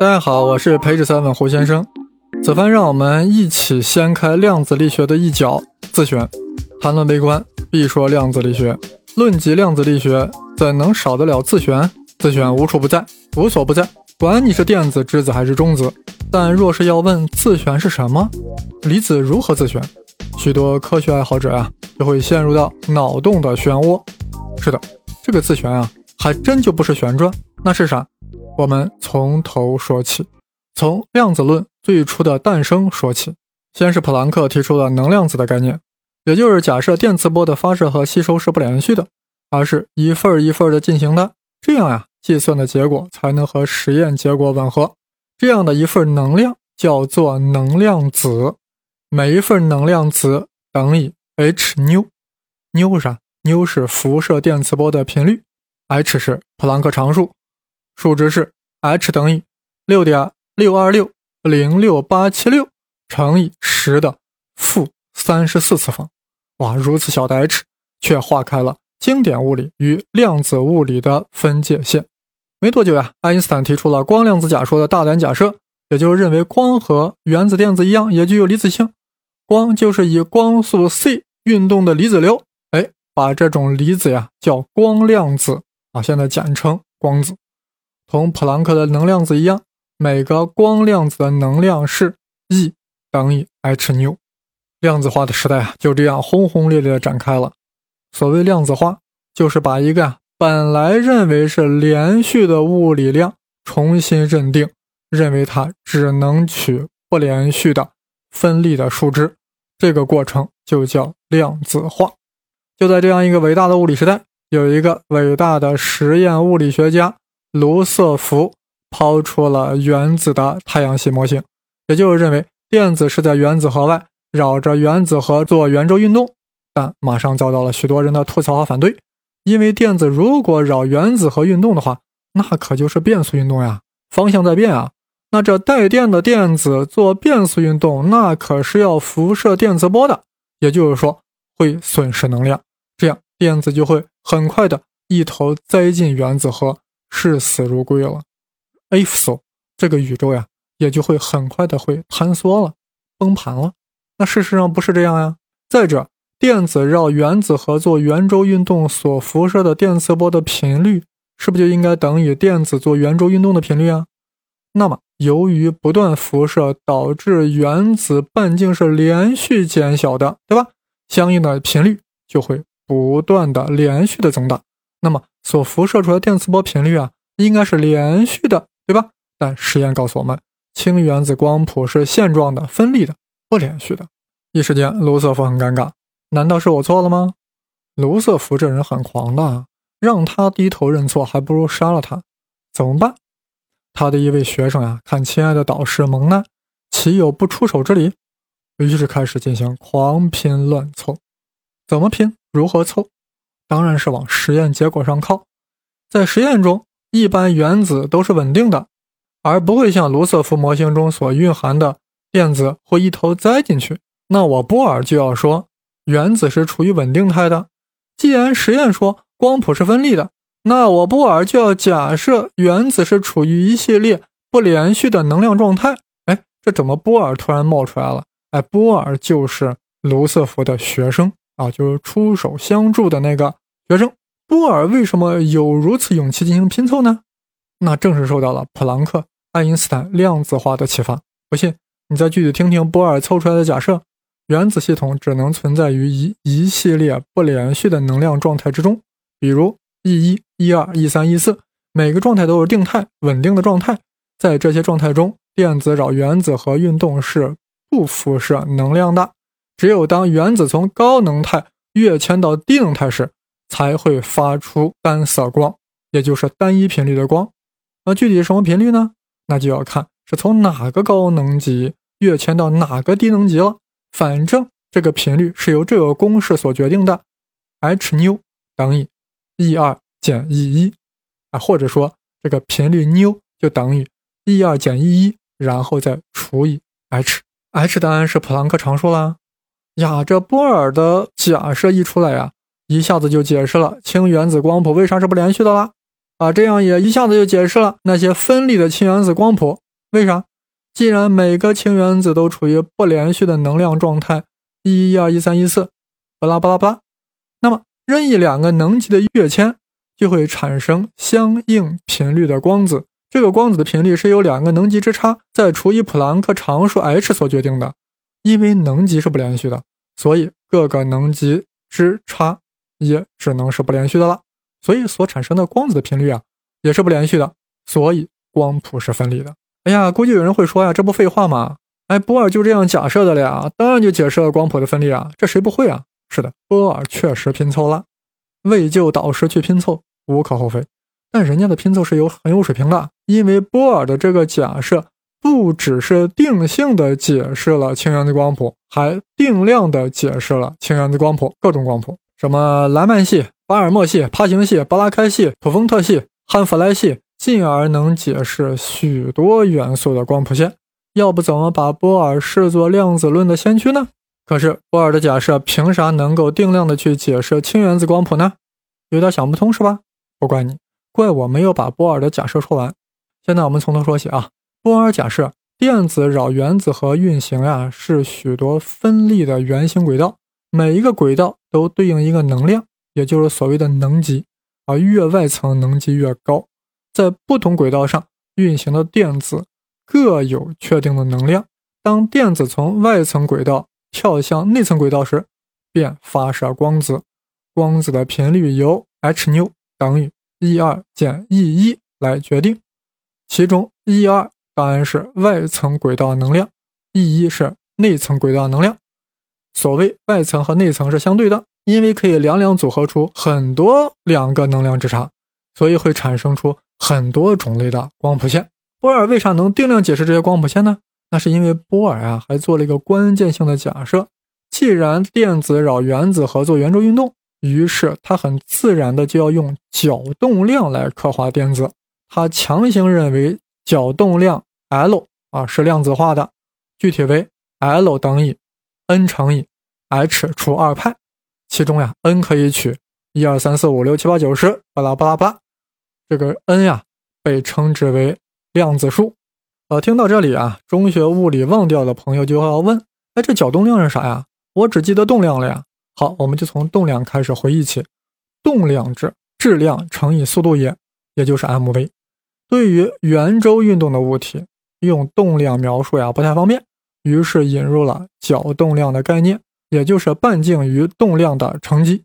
大家好，我是培智三问胡先生。此番让我们一起掀开量子力学的一角，自选。谈论微观，必说量子力学。论及量子力学，怎能少得了自选？自选无处不在，无所不在。管你是电子、质子还是中子。但若是要问自选是什么，离子如何自选？许多科学爱好者啊，就会陷入到脑洞的漩涡。是的，这个自旋啊，还真就不是旋转，那是啥？我们从头说起，从量子论最初的诞生说起。先是普朗克提出了能量子的概念，也就是假设电磁波的发射和吸收是不连续的，而是一份一份的进行的，这样呀，计算的结果才能和实验结果吻合。这样的一份能量叫做能量子，每一份能量子等于 h 纽，纽是啥？纽是辐射电磁波的频率，h 是普朗克常数。数值是 h 等于六点六二六零六八七六乘以十的负三十四次方。哇，如此小的 h 却划开了经典物理与量子物理的分界线。没多久呀，爱因斯坦提出了光量子假说的大胆假设，也就认为光和原子电子一样，也具有离子性。光就是以光速 c 运动的离子流。哎，把这种离子呀叫光量子啊，现在简称光子。同普朗克的能量子一样，每个光量子的能量是 E 等于 h 纽。量子化的时代啊，就这样轰轰烈烈的展开了。所谓量子化，就是把一个啊本来认为是连续的物理量重新认定，认为它只能取不连续的分立的数值。这个过程就叫量子化。就在这样一个伟大的物理时代，有一个伟大的实验物理学家。卢瑟福抛出了原子的太阳系模型，也就是认为电子是在原子核外绕着原子核做圆周运动，但马上遭到了许多人的吐槽和反对，因为电子如果绕原子核运动的话，那可就是变速运动呀，方向在变啊，那这带电的电子做变速运动，那可是要辐射电磁波的，也就是说会损失能量，这样电子就会很快的一头栽进原子核。视死如归了，if so，这个宇宙呀，也就会很快的会坍缩了，崩盘了。那事实上不是这样呀。再者，电子绕原子核做圆周运动所辐射的电磁波的频率，是不是就应该等于电子做圆周运动的频率啊？那么，由于不断辐射导致原子半径是连续减小的，对吧？相应的频率就会不断的连续的增大。那么。所辐射出来的电磁波频率啊，应该是连续的，对吧？但实验告诉我们，氢原子光谱是线状的、分立的、不连续的。一时间，卢瑟福很尴尬，难道是我错了吗？卢瑟福这人很狂的，让他低头认错，还不如杀了他。怎么办？他的一位学生呀，看亲爱的导师蒙难，岂有不出手之理？于是开始进行狂拼乱凑。怎么拼？如何凑？当然是往实验结果上靠。在实验中，一般原子都是稳定的，而不会像卢瑟福模型中所蕴含的电子会一头栽进去。那我波尔就要说，原子是处于稳定态的。既然实验说光谱是分立的，那我波尔就要假设原子是处于一系列不连续的能量状态。哎，这怎么波尔突然冒出来了？哎，波尔就是卢瑟福的学生啊，就是出手相助的那个。学生波尔为什么有如此勇气进行拼凑呢？那正是受到了普朗克、爱因斯坦量子化的启发。不信，你再具体听听波尔凑出来的假设：原子系统只能存在于一一系列不连续的能量状态之中，比如 E 一、E 二、E 三、E 四，每个状态都是定态、稳定的状态。在这些状态中，电子绕原子核运动是不辐射能量的。只有当原子从高能态跃迁到低能态时，才会发出单色光，也就是单一频率的光。那具体什么频率呢？那就要看是从哪个高能级跃迁到哪个低能级了。反正这个频率是由这个公式所决定的：h 纽等于 E 二减 E 一啊，或者说这个频率纽就等于 E 二减 E 一，然后再除以 h。h 当然是普朗克常数啦。呀，这波尔的假设一出来呀。一下子就解释了氢原子光谱为啥是不连续的啦，啊，这样也一下子就解释了那些分立的氢原子光谱为啥？既然每个氢原子都处于不连续的能量状态，一、一、二、一、三、一、四，巴拉巴拉巴拉，那么任意两个能级的跃迁就会产生相应频率的光子。这个光子的频率是由两个能级之差再除以普朗克常数 h 所决定的。因为能级是不连续的，所以各个能级之差也只能是不连续的了。所以所产生的光子的频率啊，也是不连续的。所以光谱是分离的。哎呀，估计有人会说呀，这不废话吗？哎，波尔就这样假设的了呀，当然就解释了光谱的分离啊，这谁不会啊？是的，波尔确实拼凑了，为救导师去拼凑无可厚非，但人家的拼凑是有很有水平的，因为波尔的这个假设不只是定性的解释了氢原子光谱，还定量的解释了氢原子光谱各种光谱，什么莱曼系、巴尔默系、帕行系、巴拉开系、普丰特系、汉弗莱系。进而能解释许多元素的光谱线，要不怎么把波尔视作量子论的先驱呢？可是波尔的假设凭啥能够定量的去解释氢原子光谱呢？有点想不通是吧？不怪你，怪我没有把波尔的假设说完。现在我们从头说起啊。波尔假设电子绕原子核运行呀，是许多分立的圆形轨道，每一个轨道都对应一个能量，也就是所谓的能级，而越外层能级越高。在不同轨道上运行的电子各有确定的能量。当电子从外层轨道跳向内层轨道时，便发射光子。光子的频率由 h 纽等于 E 二减 E 一来决定。其中 E 二当然是外层轨道能量，E 一是内层轨道能量。所谓外层和内层是相对的，因为可以两两组合出很多两个能量之差，所以会产生出。很多种类的光谱线，波尔为啥能定量解释这些光谱线呢？那是因为波尔啊还做了一个关键性的假设：既然电子绕原子核做圆周运动，于是他很自然的就要用角动量来刻画电子。他强行认为角动量 L 啊是量子化的，具体为 L 等于 n 乘以 h 除二派，其中呀 n 可以取一二三四五六七八九十，巴拉巴拉巴。这个 n 呀，被称之为量子数。呃，听到这里啊，中学物理忘掉的朋友就要问：哎，这角动量是啥呀？我只记得动量了呀。好，我们就从动量开始回忆起。动量质质量乘以速度也，也就是 mv。对于圆周运动的物体，用动量描述呀不太方便，于是引入了角动量的概念，也就是半径与动量的乘积。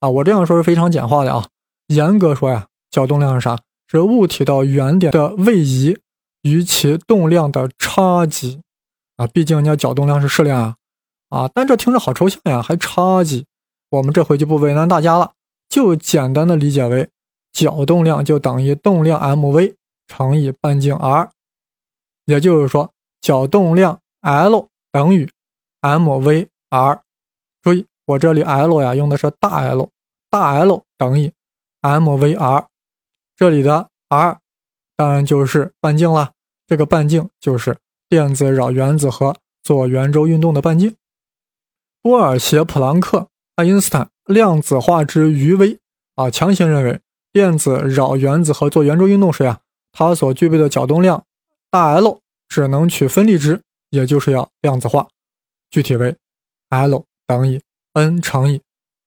啊，我这样说是非常简化的啊。严格说呀。角动量是啥？是物体到原点的位移与其动量的差积啊！毕竟人家角动量是矢量啊，啊！但这听着好抽象呀，还差积。我们这回就不为难大家了，就简单的理解为角动量就等于动量 mv 乘以半径 r，也就是说角动量 L 等于 mv r。注意，我这里 L 呀用的是大 L，大 L 等于 mv r。这里的 r 当然就是半径了，这个半径就是电子绕原子核做圆周运动的半径。波尔携普朗克、爱因斯坦量子化之余威啊，强行认为电子绕原子核做圆周运动时呀，它所具备的角动量大 L 只能取分立值，也就是要量子化，具体为 L 等于 n 乘以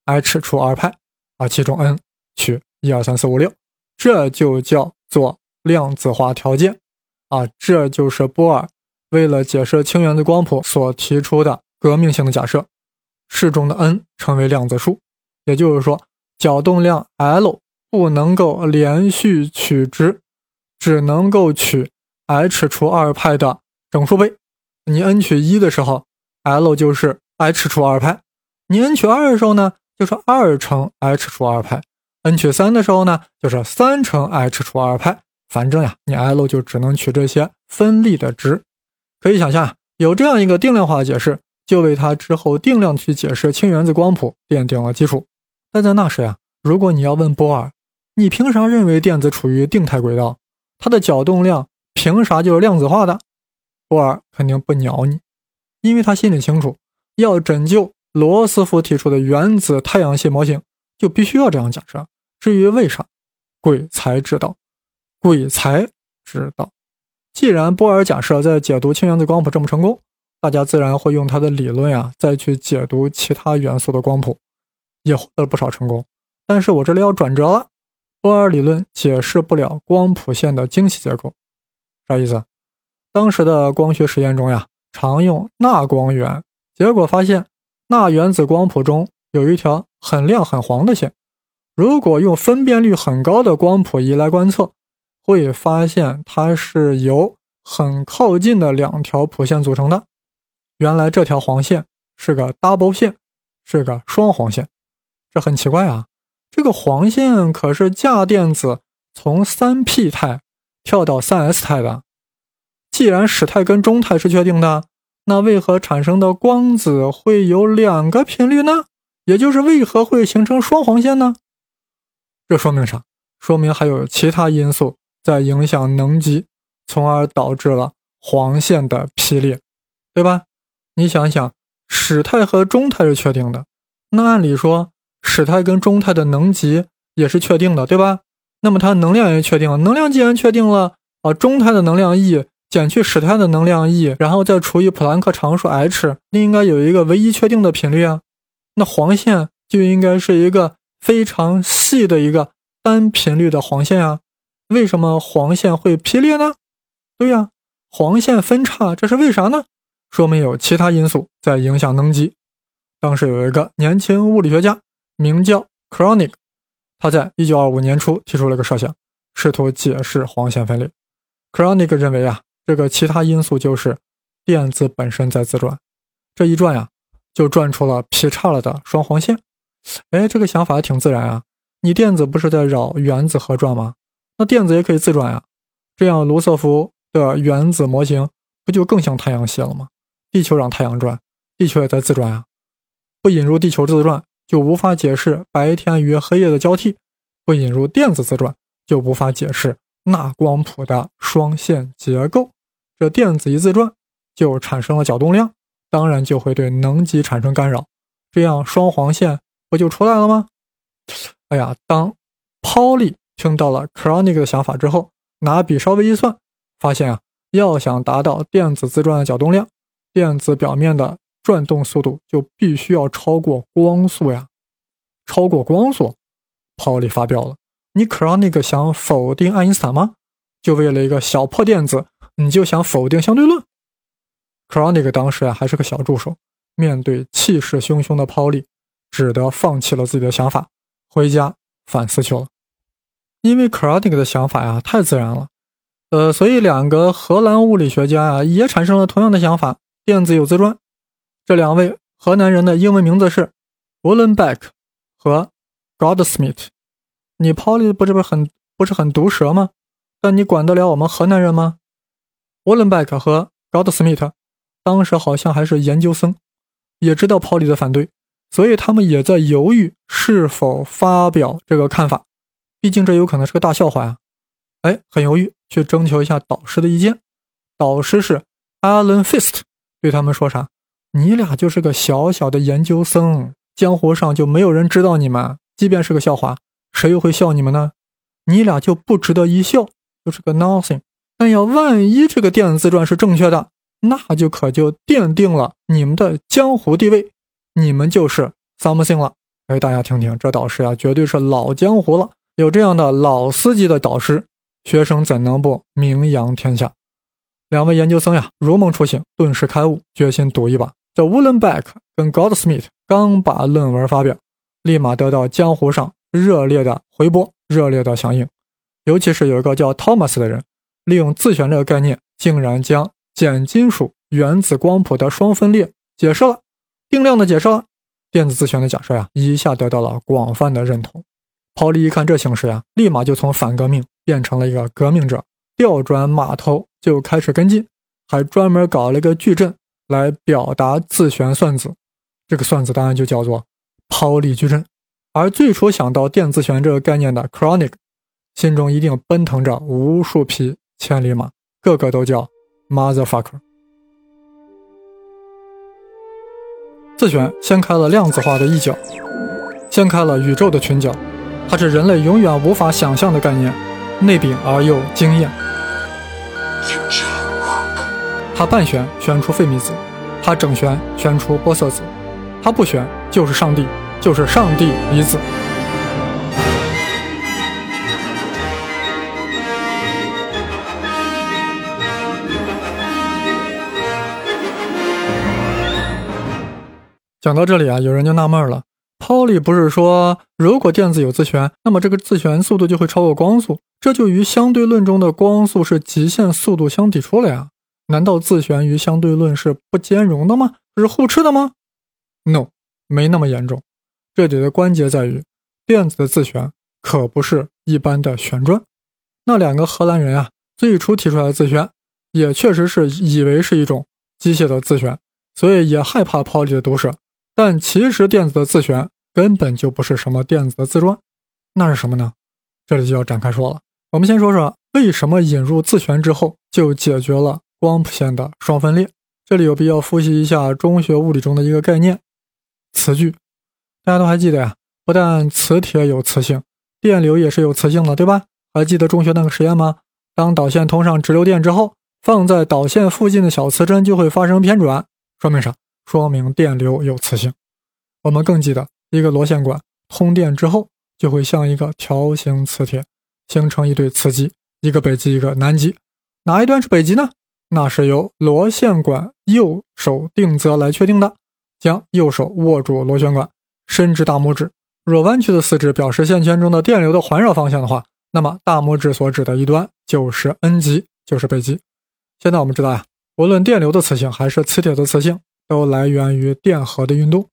h 除二派啊，其中 n 取一二三四五六。这就叫做量子化条件啊！这就是波尔为了解释氢原子光谱所提出的革命性的假设，式中的 n 成为量子数，也就是说，角动量 L 不能够连续取值，只能够取 h 除二派的整数倍。你 n 取一的时候，L 就是 h 除二派；你 n 取二的时候呢，就是二乘 h 除二派。n 取三的时候呢，就是三乘 h 除二派。反正呀，你 L 就只能取这些分立的值。可以想象，有这样一个定量化的解释，就为它之后定量去解释氢原子光谱奠定了基础。但在那时呀，如果你要问波尔，你凭啥认为电子处于定态轨道？它的角动量凭啥就是量子化的？波尔肯定不鸟你，因为他心里清楚，要拯救罗斯福提出的原子太阳系模型。就必须要这样假设。至于为啥，鬼才知道，鬼才知道。既然波尔假设在解读氢原子光谱这么成功，大家自然会用他的理论呀，再去解读其他元素的光谱，也获得了不少成功。但是我这里要转折了，波尔理论解释不了光谱线的精细结构，啥意思？当时的光学实验中呀，常用钠光源，结果发现钠原子光谱中有一条很亮很黄的线。如果用分辨率很高的光谱仪来观测，会发现它是由很靠近的两条谱线组成的。原来这条黄线是个 double 线，是个双黄线。这很奇怪啊！这个黄线可是价电子从三 p 态跳到三 s 态的。既然始态跟终态是确定的，那为何产生的光子会有两个频率呢？也就是为何会形成双黄线呢？这说明啥？说明还有其他因素在影响能级，从而导致了黄线的劈裂，对吧？你想想，始态和终态是确定的，那按理说始态跟终态的能级也是确定的，对吧？那么它能量也确定了，能量既然确定了啊，中态的能量 E。减去始态的能量 E，然后再除以普朗克常数 h，那应该有一个唯一确定的频率啊。那黄线就应该是一个非常细的一个单频率的黄线啊。为什么黄线会劈裂呢？对呀，黄线分叉，这是为啥呢？说明有其他因素在影响能级。当时有一个年轻物理学家名叫 Kronig，他在1925年初提出了个设想，试图解释黄线分裂。Kronig 认为啊。这个其他因素就是电子本身在自转，这一转呀，就转出了劈叉了的双黄线。哎，这个想法挺自然啊！你电子不是在绕原子核转吗？那电子也可以自转呀。这样卢瑟福的原子模型不就更像太阳系了吗？地球让太阳转，地球也在自转啊。不引入地球自转，就无法解释白天与黑夜的交替；不引入电子自转，就无法解释钠光谱的双线结构。这电子一自转，就产生了角动量，当然就会对能级产生干扰，这样双黄线不就出来了吗？哎呀，当 Pauli 听到了 Kronig 的想法之后，拿笔稍微一算，发现啊，要想达到电子自转的角动量，电子表面的转动速度就必须要超过光速呀，超过光速泡利发飙了，你 Kronig 想否定爱因斯坦吗？就为了一个小破电子？你就想否定相对论？Kronig 当时啊还是个小助手，面对气势汹汹的抛力，只得放弃了自己的想法，回家反思去了。因为 Kronig 的想法呀太自然了，呃，所以两个荷兰物理学家啊也产生了同样的想法：电子有自转。这两位河南人的英文名字是 w o l l e n b e c k 和 Godsmith。你抛力不是不是很不是很毒舌吗？但你管得了我们河南人吗？沃伦贝克和 Godsmith 当时好像还是研究生，也知道泡利的反对，所以他们也在犹豫是否发表这个看法。毕竟这有可能是个大笑话呀！哎，很犹豫，去征求一下导师的意见。导师是 Alan Fist，对他们说啥？你俩就是个小小的研究生，江湖上就没有人知道你们。即便是个笑话，谁又会笑你们呢？你俩就不值得一笑，就是个 nothing。但要万一这个电子自转是正确的，那就可就奠定了你们的江湖地位，你们就是 something 了。哎，大家听听，这导师呀，绝对是老江湖了。有这样的老司机的导师，学生怎能不名扬天下？两位研究生呀，如梦初醒，顿时开悟，决心赌一把。这 w o l l e n b e c k 跟 Goldsmith 刚把论文发表，立马得到江湖上热烈的回波，热烈的响应。尤其是有一个叫 Thomas 的人。利用自旋这个概念，竟然将碱金属原子光谱的双分裂解释了，定量的解释了电子自旋的假设呀，一下得到了广泛的认同。泡利一看这形势呀，立马就从反革命变成了一个革命者，调转马头就开始跟进，还专门搞了个矩阵来表达自旋算子，这个算子当然就叫做泡利矩阵。而最初想到电自旋这个概念的 Kronig，心中一定奔腾着无数匹。千里马，个个都叫 motherfucker。自旋掀开了量子化的一角，掀开了宇宙的裙角，它是人类永远无法想象的概念，内禀而又惊艳。他半旋旋出费米子，他整旋旋出玻色子，他不旋就是上帝，就是上帝离子。讲到这里啊，有人就纳闷了。泡利不是说，如果电子有自旋，那么这个自旋速度就会超过光速，这就与相对论中的光速是极限速度相抵触了呀？难道自旋与相对论是不兼容的吗？是互斥的吗？No，没那么严重。这里的关节在于，电子的自旋可不是一般的旋转。那两个荷兰人啊，最初提出来的自旋，也确实是以为是一种机械的自旋，所以也害怕泡利的毒舌。但其实电子的自旋根本就不是什么电子的自转，那是什么呢？这里就要展开说了。我们先说说为什么引入自旋之后就解决了光谱线的双分裂。这里有必要复习一下中学物理中的一个概念——磁矩。大家都还记得呀？不但磁铁有磁性，电流也是有磁性的，对吧？还记得中学那个实验吗？当导线通上直流电之后，放在导线附近的小磁针就会发生偏转，说明啥？说明电流有磁性。我们更记得，一个螺线管通电之后，就会像一个条形磁铁，形成一对磁极，一个北极，一个南极。哪一端是北极呢？那是由螺线管右手定则来确定的。将右手握住螺旋管，伸直大拇指。若弯曲的四指表示线圈中的电流的环绕方向的话，那么大拇指所指的一端就是 N 极，就是北极。现在我们知道呀，无论电流的磁性还是磁铁的磁性。都来源于电荷的运动，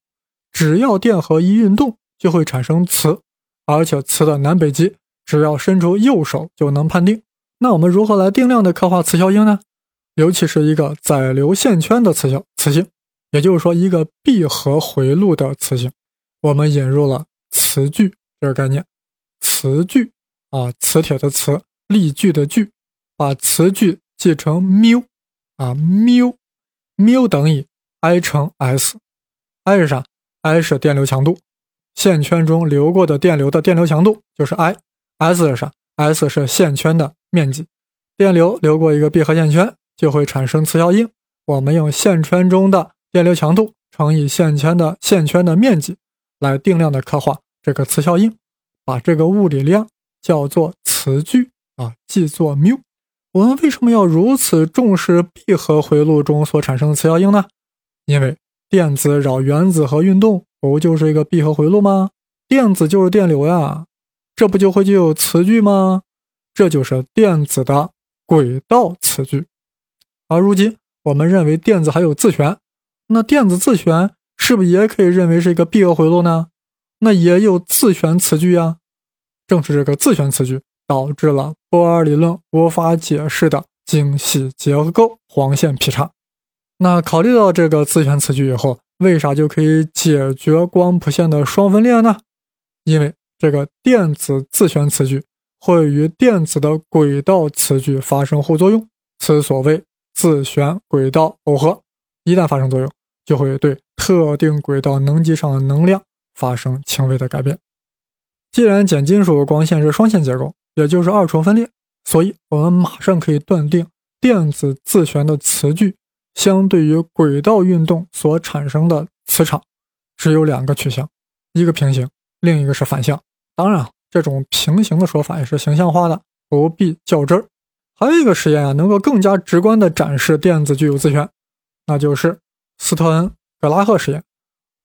只要电荷一运动，就会产生磁，而且磁的南北极，只要伸出右手就能判定。那我们如何来定量的刻画磁效应呢？尤其是一个载流线圈的磁效磁性，也就是说一个闭合回路的磁性，我们引入了磁矩这个概念。磁矩啊，磁铁的磁，力矩的矩，把磁矩记成缪啊，缪，缪等于。I 乘 S，I 是啥？I 是电流强度，线圈中流过的电流的电流强度就是 I，S 是啥？S 是线圈的面积，电流流过一个闭合线圈就会产生磁效应。我们用线圈中的电流强度乘以线圈的线圈的面积来定量的刻画这个磁效应，把这个物理量叫做磁矩啊，记作缪。我们为什么要如此重视闭合回路中所产生的磁效应呢？因为电子绕原子核运动，不就是一个闭合回路吗？电子就是电流呀，这不就会就有磁矩吗？这就是电子的轨道磁矩。而如今我们认为电子还有自旋，那电子自旋是不是也可以认为是一个闭合回路呢？那也有自旋磁矩呀。正是这个自旋磁矩导致了波尔理论无法解释的精细结构黄线劈叉。那考虑到这个自旋磁矩以后，为啥就可以解决光谱线的双分裂呢？因为这个电子自旋磁矩会与电子的轨道磁矩发生互作用，此所谓自旋轨道耦合。一旦发生作用，就会对特定轨道能级上的能量发生轻微的改变。既然碱金属光线是双线结构，也就是二重分裂，所以我们马上可以断定电子自旋的磁矩。相对于轨道运动所产生的磁场，只有两个取向，一个平行，另一个是反向。当然，这种平行的说法也是形象化的，不必较真儿。还有一个实验啊，能够更加直观地展示电子具有自旋，那就是斯特恩格拉赫实验，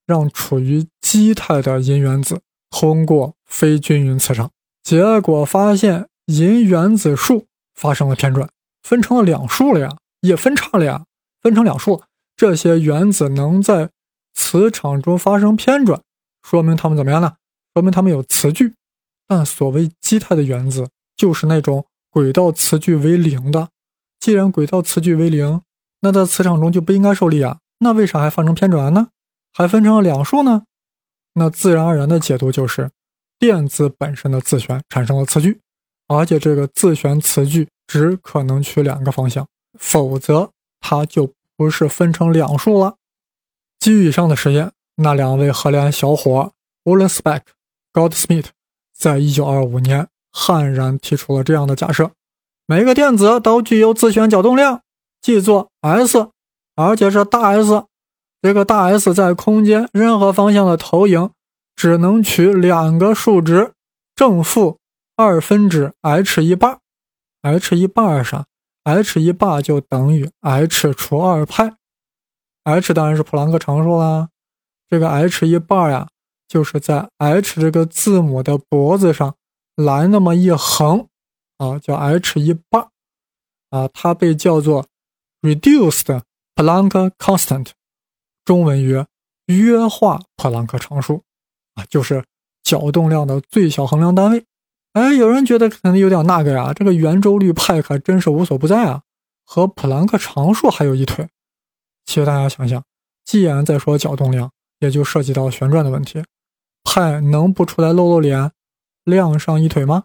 让处于基态的银原子通过非均匀磁场，结果发现银原子数发生了偏转，分成了两数了呀，也分叉了呀。分成两束，这些原子能在磁场中发生偏转，说明它们怎么样呢？说明它们有磁矩。但所谓基态的原子，就是那种轨道磁矩为零的。既然轨道磁矩为零，那在磁场中就不应该受力啊。那为啥还发生偏转呢？还分成了两束呢？那自然而然的解读就是，电子本身的自旋产生了磁矩，而且这个自旋磁矩只可能取两个方向，否则。它就不是分成两束了。基于以上的实验，那两位荷兰小伙 w o l l e n Speck、Goldsmith 在一九二五年悍然提出了这样的假设：每个电子都具有自旋角动量，记作 S，而且是大 S。这个大 S 在空间任何方向的投影，只能取两个数值，正负二分之 h 一半。h 一半啥？h 一半就等于 h 除二派。h 当然是普朗克常数啦。这个 h 一半呀，就是在 h 这个字母的脖子上来那么一横啊，叫 h 一半啊，它被叫做 reduced Planck constant，中文曰约化普朗克常数啊，就是角动量的最小衡量单位。哎，有人觉得可能有点那个呀，这个圆周率派可真是无所不在啊，和普朗克常数还有一腿。其实大家想想，既然在说角动量，也就涉及到旋转的问题，派能不出来露露脸，亮上一腿吗？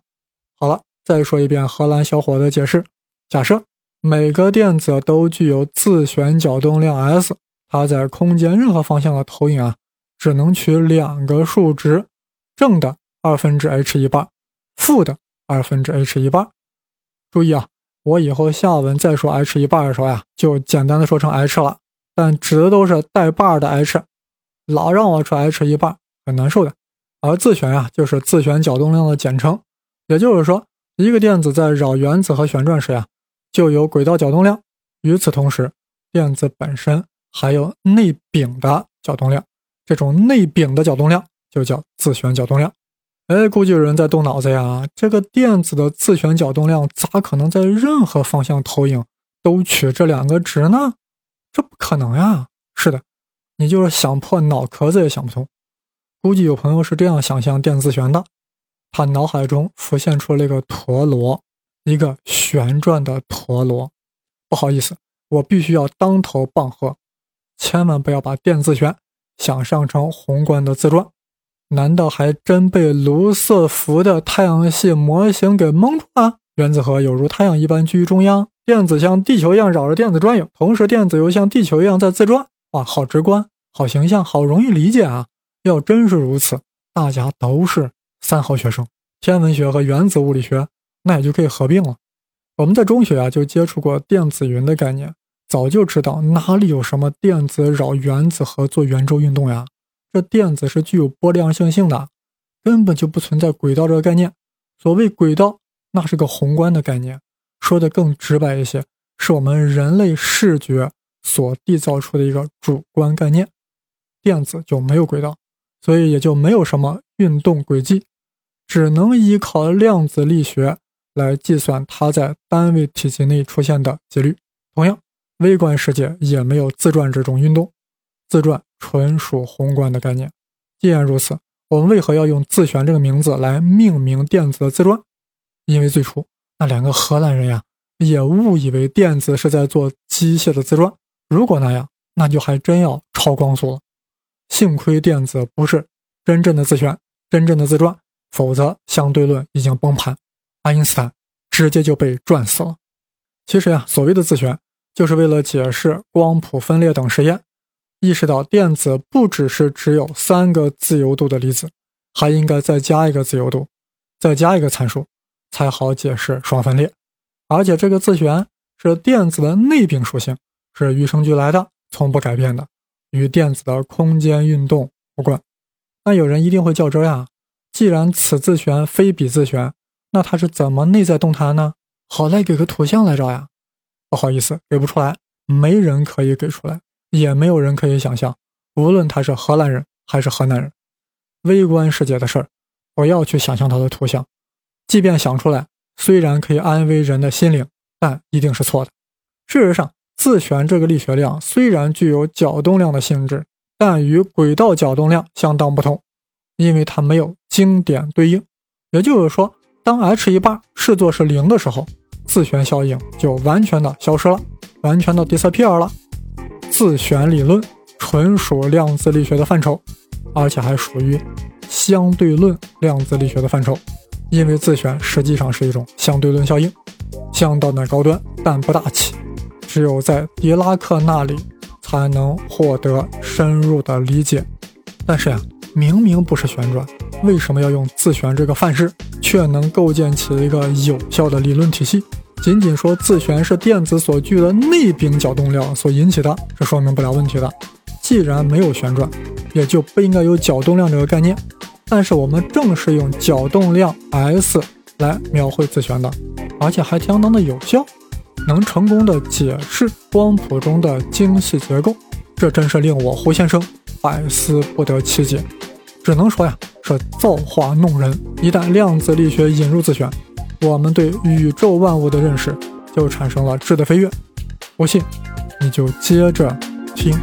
好了，再说一遍荷兰小伙的解释：假设每个电子都具有自旋角动量 S，它在空间任何方向的投影啊，只能取两个数值，正的二分之 h 一半，负的二分之 h 一半。注意啊，我以后下文再说 h 一半的时候呀，就简单的说成 h 了。但指的都是带把的 h，老让我说 h 一半很难受的。而自旋呀，就是自旋角动量的简称。也就是说，一个电子在绕原子核旋转时呀，就有轨道角动量。与此同时，电子本身还有内禀的角动量。这种内禀的角动量就叫自旋角动量。哎，估计有人在动脑子呀，这个电子的自旋角动量咋可能在任何方向投影都取这两个值呢？这不可能呀！是的，你就是想破脑壳子也想不通。估计有朋友是这样想象电自旋的：他脑海中浮现出了一个陀螺，一个旋转的陀螺。不好意思，我必须要当头棒喝，千万不要把电自旋想象成宏观的自转。难道还真被卢瑟福的太阳系模型给蒙住了？原子核有如太阳一般居于中央。电子像地球一样绕着电子转悠，同时电子又像地球一样在自转。哇，好直观，好形象，好容易理解啊！要真是如此，大家都是三好学生，天文学和原子物理学那也就可以合并了。我们在中学啊就接触过电子云的概念，早就知道哪里有什么电子绕原子核做圆周运动呀？这电子是具有波量性性的，根本就不存在轨道这个概念。所谓轨道，那是个宏观的概念。说的更直白一些，是我们人类视觉所缔造出的一个主观概念。电子就没有轨道，所以也就没有什么运动轨迹，只能依靠量子力学来计算它在单位体积内出现的几率。同样，微观世界也没有自转这种运动，自转纯属宏观的概念。既然如此，我们为何要用自旋这个名字来命名电子的自转？因为最初。那两个荷兰人呀，也误以为电子是在做机械的自转。如果那样，那就还真要超光速了。幸亏电子不是真正的自旋，真正的自转，否则相对论已经崩盘，爱因斯坦直接就被转死了。其实呀，所谓的自旋，就是为了解释光谱分裂等实验，意识到电子不只是只有三个自由度的粒子，还应该再加一个自由度，再加一个参数。才好解释双分裂，而且这个自旋是电子的内禀属性，是与生俱来的，从不改变的，与电子的空间运动无关。那有人一定会较真呀，既然此自旋非彼自旋，那它是怎么内在动弹呢？好赖给个图像来着呀！不好意思，给不出来，没人可以给出来，也没有人可以想象，无论他是荷兰人还是河南人，微观世界的事儿，不要去想象它的图像。即便想出来，虽然可以安慰人的心灵，但一定是错的。事实上，自旋这个力学量虽然具有角动量的性质，但与轨道角动量相当不同，因为它没有经典对应。也就是说，当 h 一半视作是零的时候，自旋效应就完全的消失了，完全的 disappear 了。自旋理论纯属量子力学的范畴，而且还属于相对论量子力学的范畴。因为自旋实际上是一种相对论效应，相当的高端，但不大气，只有在狄拉克那里才能获得深入的理解。但是呀，明明不是旋转，为什么要用自旋这个范式，却能构建起一个有效的理论体系？仅仅说自旋是电子所具的内禀角动量所引起的，是说明不了问题的。既然没有旋转，也就不应该有角动量这个概念。但是我们正是用角动量 S 来描绘自旋的，而且还相当的有效，能成功的解释光谱中的精细结构，这真是令我胡先生百思不得其解。只能说呀，是造化弄人。一旦量子力学引入自旋，我们对宇宙万物的认识就产生了质的飞跃。不信，你就接着听。